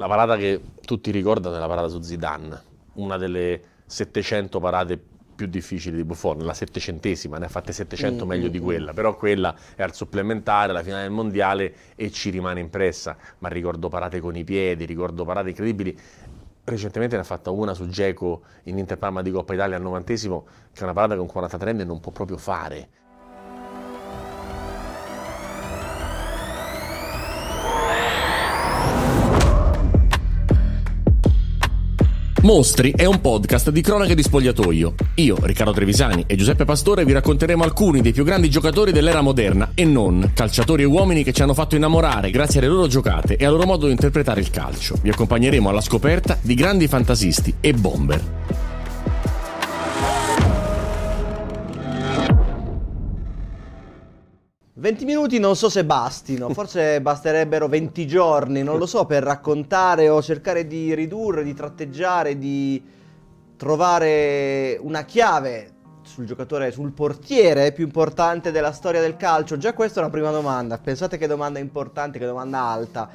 la parata che tutti ricordano è la parata su Zidane, una delle 700 parate più difficili di Buffon, la settecentesima, ne ha fatte 700 mm, meglio mm, di quella, però quella è al supplementare, la finale del mondiale e ci rimane impressa, ma ricordo parate con i piedi, ricordo parate incredibili. Recentemente ne ha fatta una su Geco in Inter Parma di Coppa Italia al novantesimo, che è una parata che un 43enne non può proprio fare. Mostri è un podcast di cronache di spogliatoio. Io, Riccardo Trevisani e Giuseppe Pastore vi racconteremo alcuni dei più grandi giocatori dell'era moderna e non calciatori e uomini che ci hanno fatto innamorare grazie alle loro giocate e al loro modo di interpretare il calcio. Vi accompagneremo alla scoperta di grandi fantasisti e bomber. 20 minuti non so se bastino, forse basterebbero 20 giorni, non lo so, per raccontare o cercare di ridurre, di tratteggiare, di trovare una chiave sul giocatore, sul portiere più importante della storia del calcio. Già questa è una prima domanda, pensate che domanda importante, che domanda alta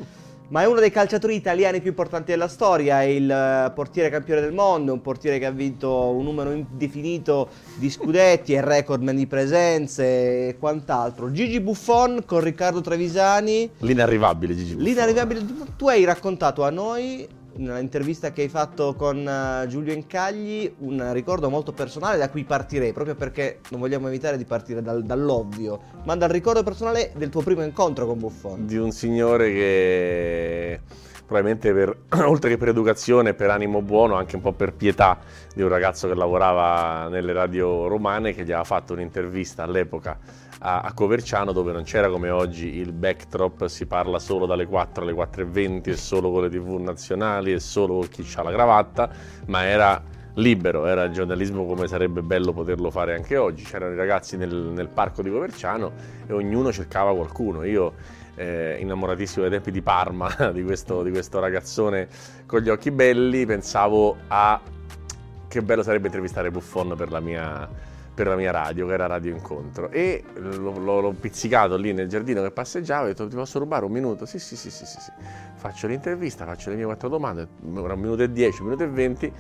ma è uno dei calciatori italiani più importanti della storia, è il eh, portiere campione del mondo, un portiere che ha vinto un numero indefinito di scudetti, è recordman di presenze e quant'altro. Gigi Buffon con Riccardo Trevisani. L'inarrivabile Gigi Buffon. L'inarrivabile, tu hai raccontato a noi nell'intervista che hai fatto con uh, Giulio Incagli un ricordo molto personale da cui partirei, proprio perché non vogliamo evitare di partire dal, dall'ovvio, ma dal ricordo personale del tuo primo incontro con Buffon. Di un signore che probabilmente per, oltre che per educazione, per animo buono, anche un po' per pietà di un ragazzo che lavorava nelle radio romane che gli aveva fatto un'intervista all'epoca a, a Coverciano dove non c'era come oggi il backdrop, si parla solo dalle 4 alle 4.20 e solo con le tv nazionali e solo con chi ha la cravatta, ma era libero, era il giornalismo come sarebbe bello poterlo fare anche oggi. C'erano i ragazzi nel, nel parco di Coverciano e ognuno cercava qualcuno. Io, eh, innamoratissimo dei tempi di Parma, di questo, di questo ragazzone con gli occhi belli, pensavo a che bello sarebbe intervistare Buffon per la mia per la mia radio, che era Radio Incontro. E l'ho, l'ho pizzicato lì nel giardino che passeggiava e ho detto: Ti posso rubare un minuto? Sì, sì, sì, sì, sì, sì. Faccio l'intervista, faccio le mie quattro domande, un minuto e dieci, un minuto e venti.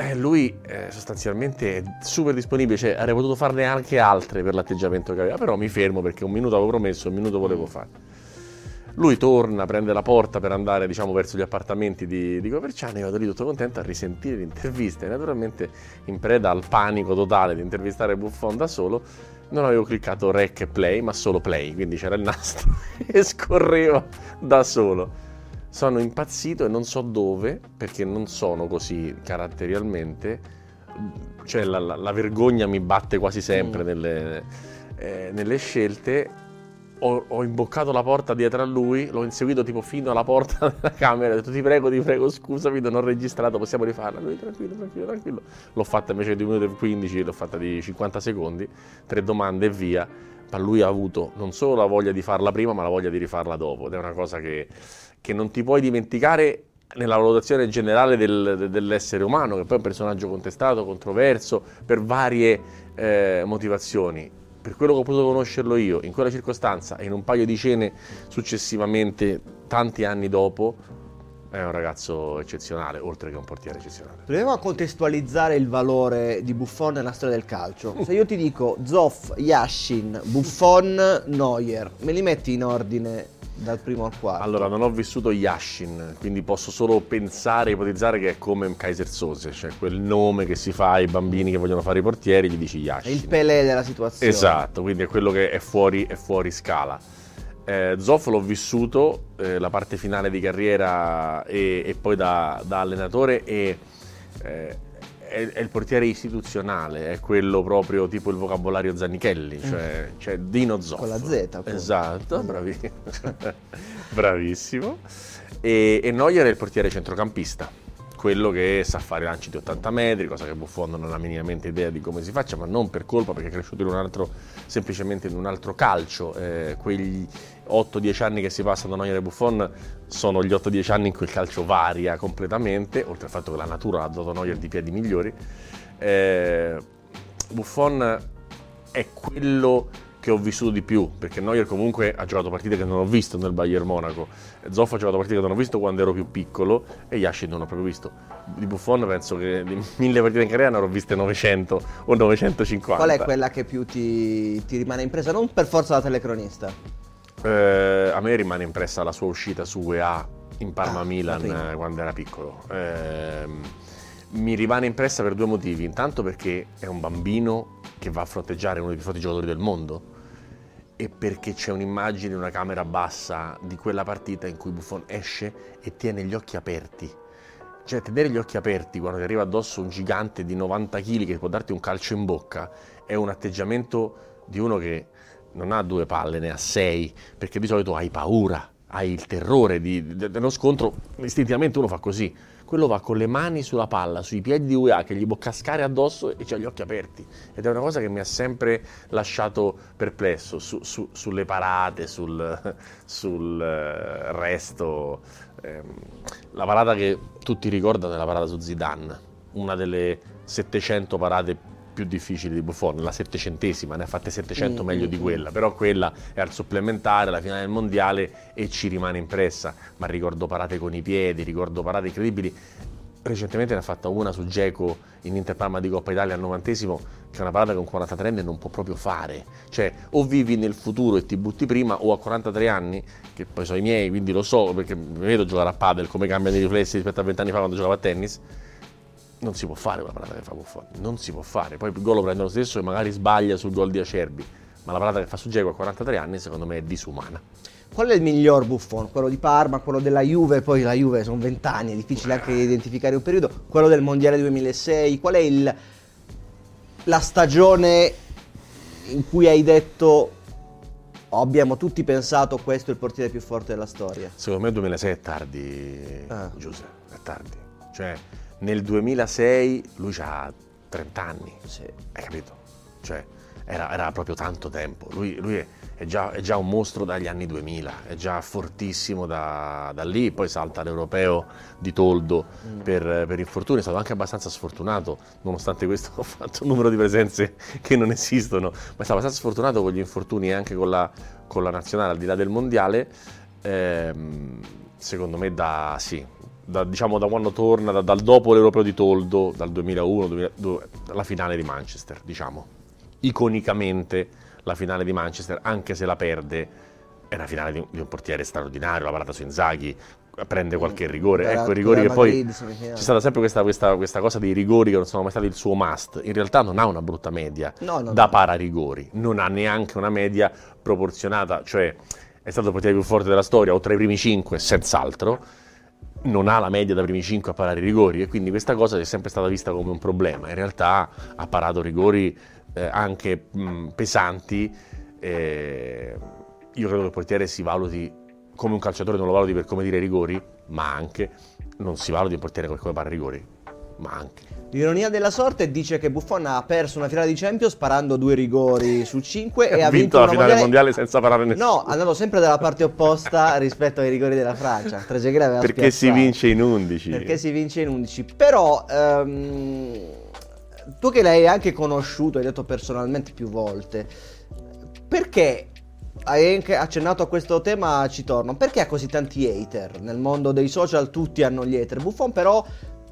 E lui eh, sostanzialmente è super disponibile, cioè avrei potuto farne anche altre per l'atteggiamento che aveva, però mi fermo perché un minuto avevo promesso, un minuto volevo fare. Lui torna, prende la porta per andare diciamo, verso gli appartamenti di, di Coverciano e vado lì tutto contento a risentire l'intervista e naturalmente in preda al panico totale di intervistare Buffon da solo non avevo cliccato rec e play ma solo play, quindi c'era il nastro e scorreva da solo. Sono impazzito e non so dove, perché non sono così caratterialmente, cioè la, la, la vergogna mi batte quasi sempre mm. nelle, eh, nelle scelte ho, ho, imboccato la porta dietro a lui, l'ho inseguito tipo fino alla porta della camera, ho detto ti prego, ti prego, scusami, non ho registrato, possiamo rifarla? Lui tranquillo, tranquillo, tranquillo. L'ho fatta invece di 1 minuto e 15, l'ho fatta di 50 secondi, tre domande e via. Ma lui ha avuto non solo la voglia di farla prima, ma la voglia di rifarla dopo. Ed è una cosa che, che non ti puoi dimenticare nella valutazione generale del, dell'essere umano, che poi è un personaggio contestato, controverso, per varie eh, motivazioni. Per quello che ho potuto conoscerlo io, in quella circostanza e in un paio di cene successivamente, tanti anni dopo, è un ragazzo eccezionale, oltre che un portiere eccezionale. Proviamo a contestualizzare il valore di Buffon nella storia del calcio. Se io ti dico Zoff, Yashin, Buffon, Neuer, me li metti in ordine dal primo al quarto. Allora, non ho vissuto Yashin, quindi posso solo pensare, ipotizzare che è come Kaiser Sose, cioè quel nome che si fa ai bambini che vogliono fare i portieri, gli dici Yashin. È il Pelé della situazione. Esatto, quindi è quello che è fuori, è fuori scala. Eh, Zoff l'ho vissuto, eh, la parte finale di carriera e, e poi da, da, allenatore e... Eh, è, è, il portiere istituzionale, è quello proprio tipo il vocabolario Zannichelli, mm. cioè, cioè Dino Zoff. Con la Z. Poi. Esatto, bravissimo. bravissimo. E, e Neuer è il portiere centrocampista quello che sa fare lanci di 80 metri, cosa che Buffon non ha minimamente idea di come si faccia, ma non per colpa perché è cresciuto in un altro, semplicemente in un altro calcio. Eh, quegli 8-10 anni che si passano da Neuer e Buffon sono gli 8-10 anni in cui il calcio varia completamente, oltre al fatto che la natura ha dato Neuer di piedi migliori. Eh, Buffon è quello che ho vissuto di più, perché Neuer comunque ha giocato partite che non ho visto nel Bayern Monaco, Zoff ha giocato partite che non ho visto quando ero più piccolo e Yashin non ho proprio visto. Di Buffon penso che di mille partite in carriera ne avrò viste 900 o 950. Qual è quella che più ti, ti rimane impresa? Non per forza da telecronista. Eh, a me rimane impressa la sua uscita su UEA in Parma Ah, eh, quando era piccolo. Eh, mi rimane impressa per due motivi. Intanto perché è un bambino che va a fronteggiare uno dei più forti giocatori del mondo e perché c'è un'immagine, una camera bassa di quella partita in cui Buffon esce e tiene gli occhi aperti. Cioè, tenere gli occhi aperti quando ti arriva addosso un gigante di 90 kg che può darti un calcio in bocca è un atteggiamento di uno che non ha due palle, ne ha sei, perché di solito hai paura, hai il terrore di- de- dello scontro, istintivamente uno fa così. Quello va con le mani sulla palla, sui piedi di UEA che gli può cascare addosso e c'ha gli occhi aperti. Ed è una cosa che mi ha sempre lasciato perplesso su- su- sulle parate, sul, sul, eh, resto. Ehm, la parata che tutti ricordano è la parata su Zidane, una delle 700 parate più difficili di Buffon, la settecentesima, ne ha fatte 700 Mm, meglio mm, di mm. quella, però quella è al supplementare, la finale del mondiale e ci rimane impressa, ma ricordo parate con i piedi, ricordo parate incredibili. Recentemente ne ha fatta una su Geco in Inter Parma di Coppa Italia al novantesimo, che è una parata che un 43enne non può proprio fare. Cioè, o vivi nel futuro e ti butti prima, o a 43 anni, che poi sono i miei, quindi lo so, perché mi vedo giocare a padel, come cambiano i riflessi rispetto a 20 anni fa quando giocavo a tennis, non si può fare quella parata che fa Buffon, non si può fare. Poi il gol lo prende lo stesso e magari sbaglia sul gol di Acerbi, ma la parata che fa su Geco a 43 anni secondo me è disumana. Qual è il miglior Buffon? Quello di Parma, quello della Juve, poi la Juve sono vent'anni, è difficile anche identificare un periodo. Quello del Mondiale 2006, qual è il, la stagione in cui hai detto "Oh, abbiamo tutti pensato questo è il portiere più forte della storia? Secondo me il 2006 è tardi, Ah. Giuseppe, è tardi. Cioè, nel 2006 lui ha 30 anni, Sì. hai capito? Cioè, era, era proprio tanto tempo. Lui, lui è, è già, è già un mostro dagli anni 2000, è già fortissimo da, da lì, poi salta l'europeo di Toldo Mm. per, per infortuni, è stato anche abbastanza sfortunato, nonostante questo ho fatto un numero di presenze che non esistono, ma è stato abbastanza sfortunato con gli infortuni e anche con la, con la nazionale, al di là del mondiale. Ehm, secondo me da, sì, da, diciamo da quando torna, da- dal dopo l'europeo di Toldo, dal 2001, 2002, la finale di Manchester, diciamo. Iconicamente la finale di Manchester, anche se la perde, è una finale di, di un portiere straordinario, la parata su Inzaghi, prende qualche rigore, Real- ecco i rigori che poi... Madrid, semifinale. C'è stata sempre questa, questa- questa cosa dei rigori che non sono mai stati il suo must. In realtà non ha una brutta media No, no, da no. pararigori, non ha neanche una media proporzionata, cioè è stato il portiere più forte della storia, o tra i primi cinque, senz'altro, non ha la media da primi cinque a parare i rigori e quindi questa cosa è sempre stata vista come un problema. In realtà ha parato rigori eh, anche mh, pesanti. eh, io credo che il portiere si valuti come un calciatore, non lo valuti per come dire rigori, ma anche non si valuti il portiere per come para rigori, ma anche. L'ironia della sorte dice che Buffon ha perso una finale di Champions sparando due rigori su cinque e ha vinto, la una finale mondiale senza parare nessuno. No, andando sempre dalla parte opposta rispetto ai rigori della Francia. Trezeguet aveva perché si spiazzato. vince in 11. Perché si vince in 11. Però ehm, tu che l'hai anche conosciuto, hai detto personalmente più volte, perché hai anche accennato a questo tema, ci torno. Perché ha così tanti hater? Nel mondo dei social tutti hanno gli hater. Buffon però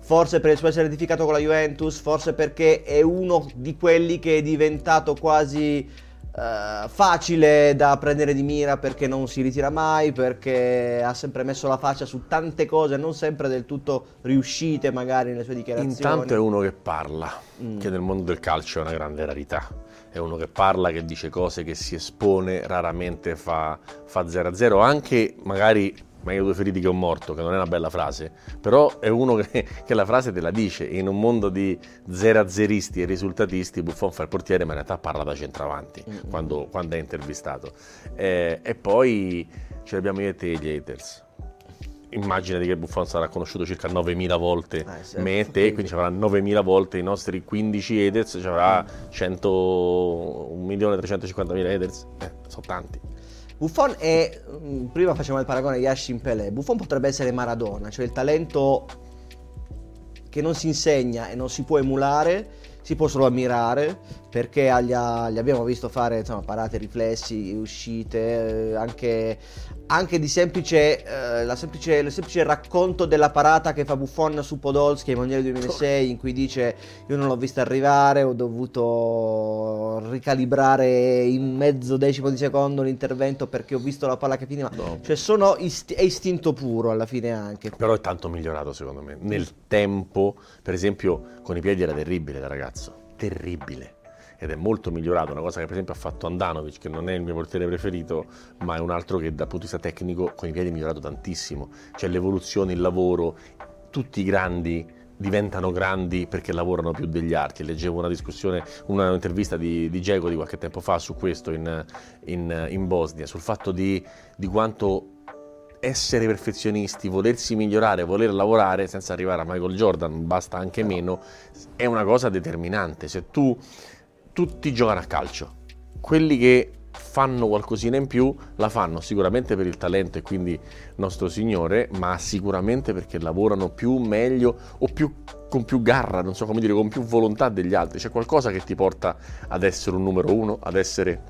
forse per il suo essere identificato con la Juventus, forse perché è uno di quelli che è diventato quasi eh, facile da prendere di mira perché non si ritira mai, perché ha sempre messo la faccia su tante cose, non sempre del tutto riuscite magari nelle sue dichiarazioni. Intanto è uno che parla, Mm. che nel mondo del calcio è una grande rarità. È uno che parla, che dice cose, che si espone, raramente fa, fa 0-0, anche magari meglio due feriti che un morto, che non è una bella frase, però è uno che, che la frase te la dice. In un mondo di 0-0isti e risultatisti, Buffon fa il portiere, ma in realtà parla da centravanti Mm. quando, quando è intervistato. Eh, e poi ce l'abbiamo io e te gli haters. Immaginati che Buffon sarà conosciuto circa 9.000 volte Eh, sì. me e te, quindi ci avrà 9.000 volte i nostri 15 haters, ci avrà 100, 1.350.000 haters, eh, sono tanti. Buffon è, mm, prima facevamo il paragone Yashin Pelé, Buffon potrebbe essere Maradona, cioè il talento che non si insegna e non si può emulare si può solo ammirare perché gli abbiamo visto fare insomma, parate, riflessi, uscite, eh, anche, anche, di semplice, eh, semplice, il semplice racconto della parata che fa Buffon su Podolski ai Mondiali 2006 in cui dice io non l'ho vista arrivare, ho dovuto ricalibrare in mezzo decimo di secondo l'intervento perché ho visto la palla che finiva. No. Cioè sono ist- è istinto puro alla fine anche. Però è tanto migliorato secondo me. Nel tempo, per esempio, con i piedi era terribile da ragazzo, terribile ed è molto migliorato, una cosa che per esempio ha fatto Andanovic, che non è il mio portiere preferito, ma è un altro che dal punto di vista tecnico con i piedi è migliorato tantissimo, cioè l'evoluzione, il lavoro, tutti i grandi diventano grandi perché lavorano più degli altri. Leggevo una discussione, una intervista di, di Diego di qualche tempo fa su questo in, in, in Bosnia, sul fatto di, di quanto essere perfezionisti, volersi migliorare, voler lavorare senza arrivare a Michael Jordan, basta anche meno, è una cosa determinante. Se tu tutti giocano a calcio. Quelli che fanno qualcosina in più la fanno sicuramente per il talento e quindi nostro Signore, ma sicuramente perché lavorano più, meglio o più, con più garra, non so come dire, con più volontà degli altri. C'è qualcosa che ti porta ad essere un numero uno, ad essere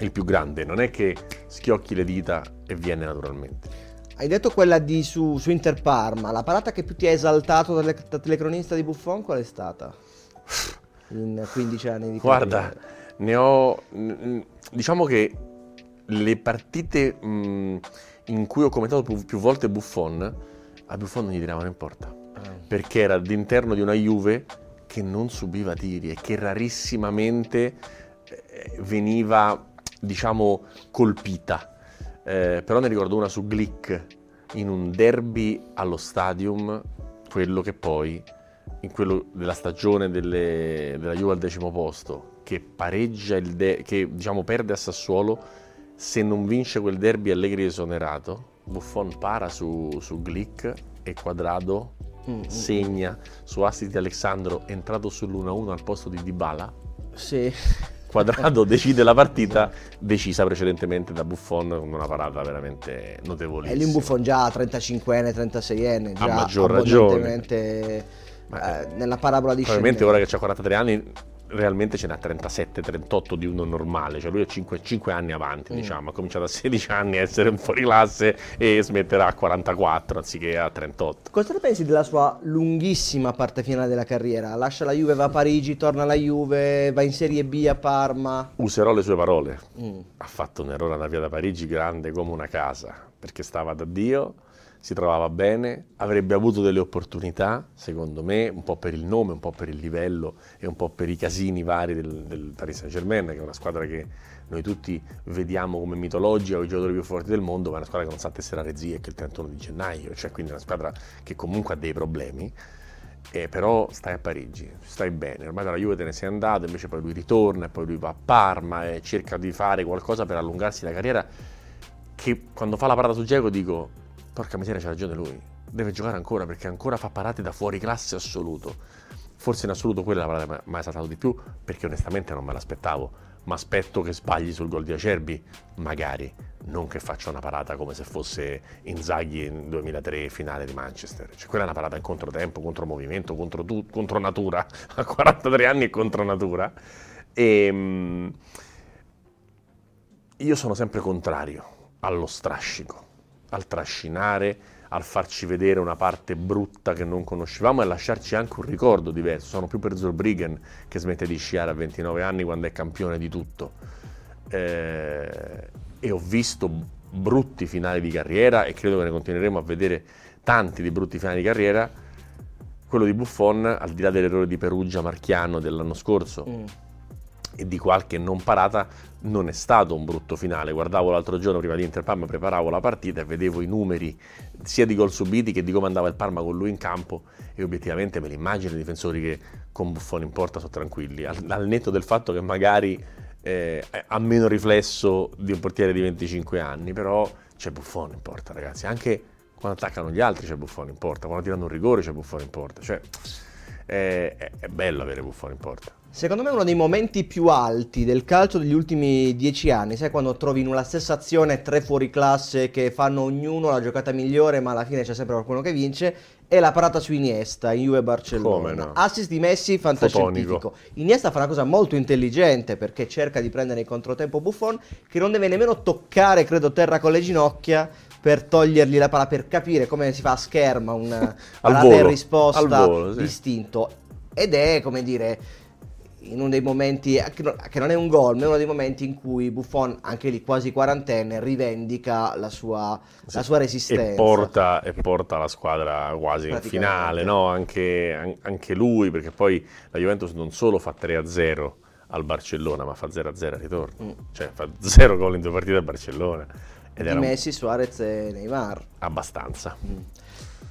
il più grande. Non è che schiocchi le dita e viene naturalmente. Hai detto quella di su, su Inter Parma, la parata che più ti ha esaltato da telecronista di Buffon qual è stata? in 15 anni di Guarda, carriera? ne ho... diciamo che le partite mh, in cui ho commentato più, più, volte Buffon, a Buffon non gli tiravano in porta. Ah. Perché era all'interno di una Juve che non subiva tiri e che rarissimamente eh, veniva, diciamo, colpita. Eh, però ne ricordo una su Glick in un derby allo stadium, quello che poi in quello della stagione delle, della Juve al decimo posto, che pareggia il de- che diciamo perde a Sassuolo, se non vince quel derby Allegri esonerato, Buffon para su, su Glick e Quadrado mm-hmm. segna su assist di Alessandro entrato sull'1-1 al posto di Dybala. Sì. Quadrado decide la partita decisa precedentemente da Buffon con una parata veramente notevolissima. E lì un Buffon già 35enne, 36enne, già a maggior ragione eh, nella parabola di Probabilmente ora che ha 43 anni realmente ce n'ha 37, 38 di uno normale, cioè lui è 5, 5 anni avanti, mm. diciamo, ha cominciato a 16 anni a essere un fuori classe e smetterà a 44 anziché a 38. Cosa ne pensi della sua lunghissima parte finale della carriera? Lascia la Juve, va a Parigi, torna alla Juve, va in Serie B a Parma? Userò le sue parole. Mm. Ha fatto un errore andare via da Parigi grande come una casa, perché stava da Dio si trovava bene, avrebbe avuto delle opportunità, secondo me, un po' per il nome, un po' per il livello e un po' per i casini vari del, del Paris Saint Germain, che è una squadra che noi tutti vediamo come mitologica, i giocatori più forti del mondo, ma è una squadra che non sa tesserare Ziyech il 31 di gennaio, cioè quindi è una squadra che comunque ha dei problemi. Eh, però stai a Parigi, stai bene, ormai dalla Juve te ne sei andato, invece poi lui ritorna e poi lui va a Parma e cerca di fare qualcosa per allungarsi la carriera che quando fa la parata su Geco dico porca miseria c'ha ragione lui, deve giocare ancora perché ancora fa parate da fuori classe assoluto. Forse in assoluto quella è la parata che mi ha esaltato di più perché onestamente non me l'aspettavo, ma aspetto che sbagli sul gol di Acerbi, magari, non che faccia una parata come se fosse Inzaghi in 2003 finale di Manchester. Cioè quella è una parata in controtempo, contro movimento, contro, tu, contro natura, a 43 anni e contro natura. E, ehm, io sono sempre contrario allo strascico al trascinare, al farci vedere una parte brutta che non conoscevamo e lasciarci anche un ricordo diverso. Sono più per Zurbriggen che smette di sciare a 29 anni quando è campione di tutto. Eh, e ho visto brutti finali di carriera e credo che ne continueremo a vedere tanti di brutti finali di carriera. Quello di Buffon, al di là dell'errore di Perugia Marchiano dell'anno scorso, mm e di qualche non parata non è stato un brutto finale. Guardavo l'altro giorno prima di Inter Parma, preparavo la partita e vedevo i numeri sia di gol subiti che di come andava il Parma con lui in campo e obiettivamente me li immagino i difensori che con Buffone in porta sono tranquilli, al, al netto del fatto che magari eh, ha meno riflesso di un portiere di 25 anni, però c'è Buffone in porta ragazzi, anche quando attaccano gli altri c'è Buffone in porta, quando tirano un rigore c'è Buffone in porta, cioè è, è bello avere Buffone in porta Secondo me uno dei momenti più alti del calcio degli ultimi dieci anni, sai quando trovi in una stessa azione tre fuori classe che fanno ognuno la giocata migliore ma alla fine c'è sempre qualcuno che vince, è la parata su Iniesta in Juve Barcellona. No? Assist di Messi, fantascientifico. Fotonico. Iniesta fa una cosa molto intelligente perché cerca di prendere in controtempo Buffon che non deve nemmeno toccare, credo, terra con le ginocchia per togliergli la palla, per capire come si fa a scherma una parata volo, in risposta volo, sì. distinto. Ed è, come dire, in uno dei momenti, che non- che non è un gol, ma è uno dei momenti in cui Buffon, anche lì quasi quarantenne, rivendica la sua, la sua resistenza. E porta, e porta la squadra quasi in finale, no? anche, an- anche lui, perché poi la Juventus non solo fa 3-0 al Barcellona, ma fa 0-0 al ritorno. Mm. Cioè fa 0 gol in due partite al Barcellona. Ed di un- Messi, Suarez e Neymar. abbastanza.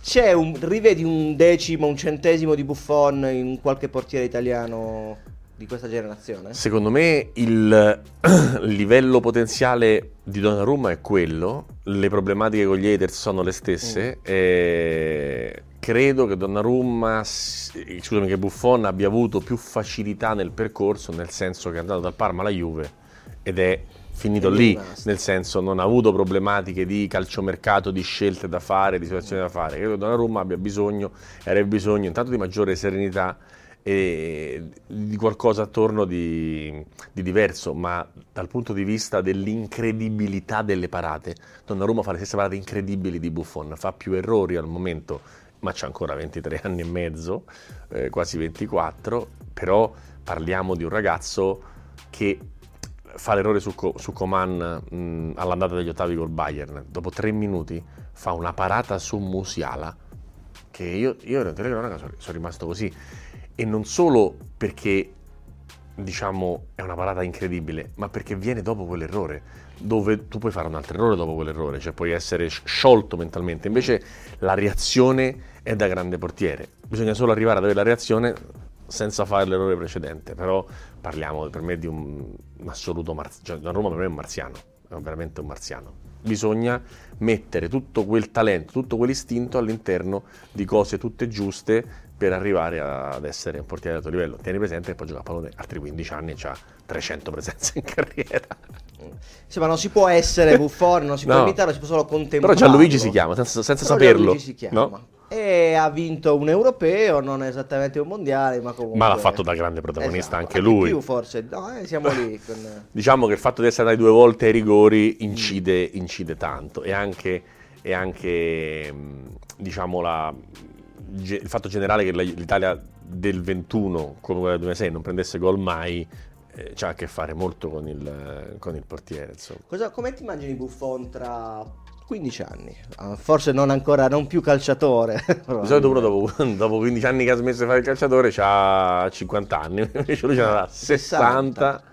C'è un, rivedi un decimo, un centesimo di Buffon in qualche portiere italiano di questa generazione? Secondo me il livello potenziale di Donnarumma è quello, le problematiche con gli haters sono le stesse e credo che Donnarumma, scusami, che Buffon abbia avuto più facilità nel percorso, nel senso che è andato dal Parma alla Juve ed è finito lì, rimasto. nel senso non ha avuto problematiche di calciomercato, di scelte da fare, di situazioni da fare. Credo che Donnarumma abbia bisogno, e avrebbe bisogno intanto di maggiore serenità e di qualcosa attorno di, di diverso, ma dal punto di vista dell'incredibilità delle parate, Donnarumma fa le stesse parate incredibili di Buffon, fa più errori al momento, ma c'ha ancora 23 anni e mezzo, eh, quasi 24, però parliamo di un ragazzo che fa l'errore su, su Coman mh, all'andata degli ottavi col Bayern, dopo tre minuti fa una parata su Musiala che io, io ero in telecronaca, sono, sono rimasto così. E non solo perché, diciamo, è una parata incredibile, ma perché viene dopo quell'errore, dove tu puoi fare un altro errore dopo quell'errore, cioè puoi essere sci- sciolto mentalmente. Invece la reazione è da grande portiere. Bisogna solo arrivare ad avere la reazione senza fare l'errore precedente. Però parliamo per me di un, un assoluto marziano. Cioè, Donnarumma per me è un marziano, è veramente un marziano. Bisogna mettere tutto quel talento, tutto quell'istinto all'interno di cose tutte giuste per arrivare ad essere un portiere di alto livello. Tieni presente che poi gioca a pallone altri 15 anni e ha 300 presenze in carriera. Sì, ma non si può essere Buffon, non si può No. imitarlo, si può solo Però contemplare. Gianluigi si chiama, senza, senza Però saperlo. Gianluigi si chiama. no? E ha vinto un europeo, non esattamente un mondiale, ma comunque... Ma l'ha fatto da grande protagonista Esatto, anche lui. più forse, no, eh, siamo lì con... Diciamo che il fatto di essere andati due volte ai rigori incide, incide tanto e anche, e anche mh, diciamo la- il fatto generale che l'Italia del 21 come quella del 2006 non prendesse gol mai eh, c'ha a che fare molto con il, con il portiere. Cosa, come ti immagini Buffon tra 15 anni? Ah, forse non ancora, non più calciatore. Di solito uno dopo, dopo 15 anni che ha smesso di fare il calciatore ha 50 anni, invece lui ce n'ha 60.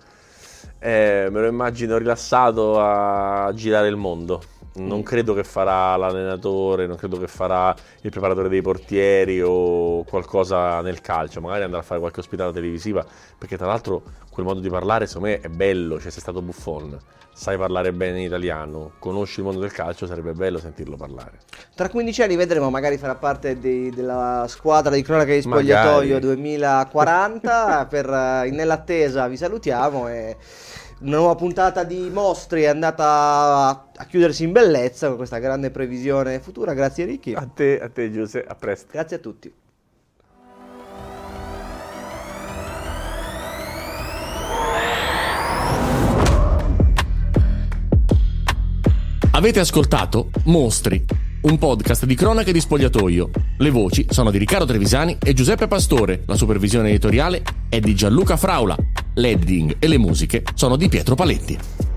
Eh, me lo immagino rilassato a girare il mondo. Non credo che farà l'allenatore, non credo che farà il preparatore dei portieri o qualcosa nel calcio, magari andrà a fare qualche ospitata televisiva, perché tra l'altro quel modo di parlare secondo me è bello, cioè sei stato buffon, sai parlare bene in italiano, conosci il mondo del calcio, sarebbe bello sentirlo parlare. Tra 15 anni vedremo, magari farà parte dei- della squadra di cronaca di Magari. spogliatoio 2040. per, eh, nell'attesa vi salutiamo e una nuova puntata di Mostri è andata a, a chiudersi in bellezza con questa grande previsione futura. Grazie Ricky. A te, a te Giuseppe, a presto. Grazie a tutti. Avete ascoltato Mostri, un podcast di cronache di spogliatoio. Le voci sono di Riccardo Trevisani e Giuseppe Pastore, la supervisione editoriale è di Gianluca Fraula, l'editing e le musiche sono di Pietro Paletti.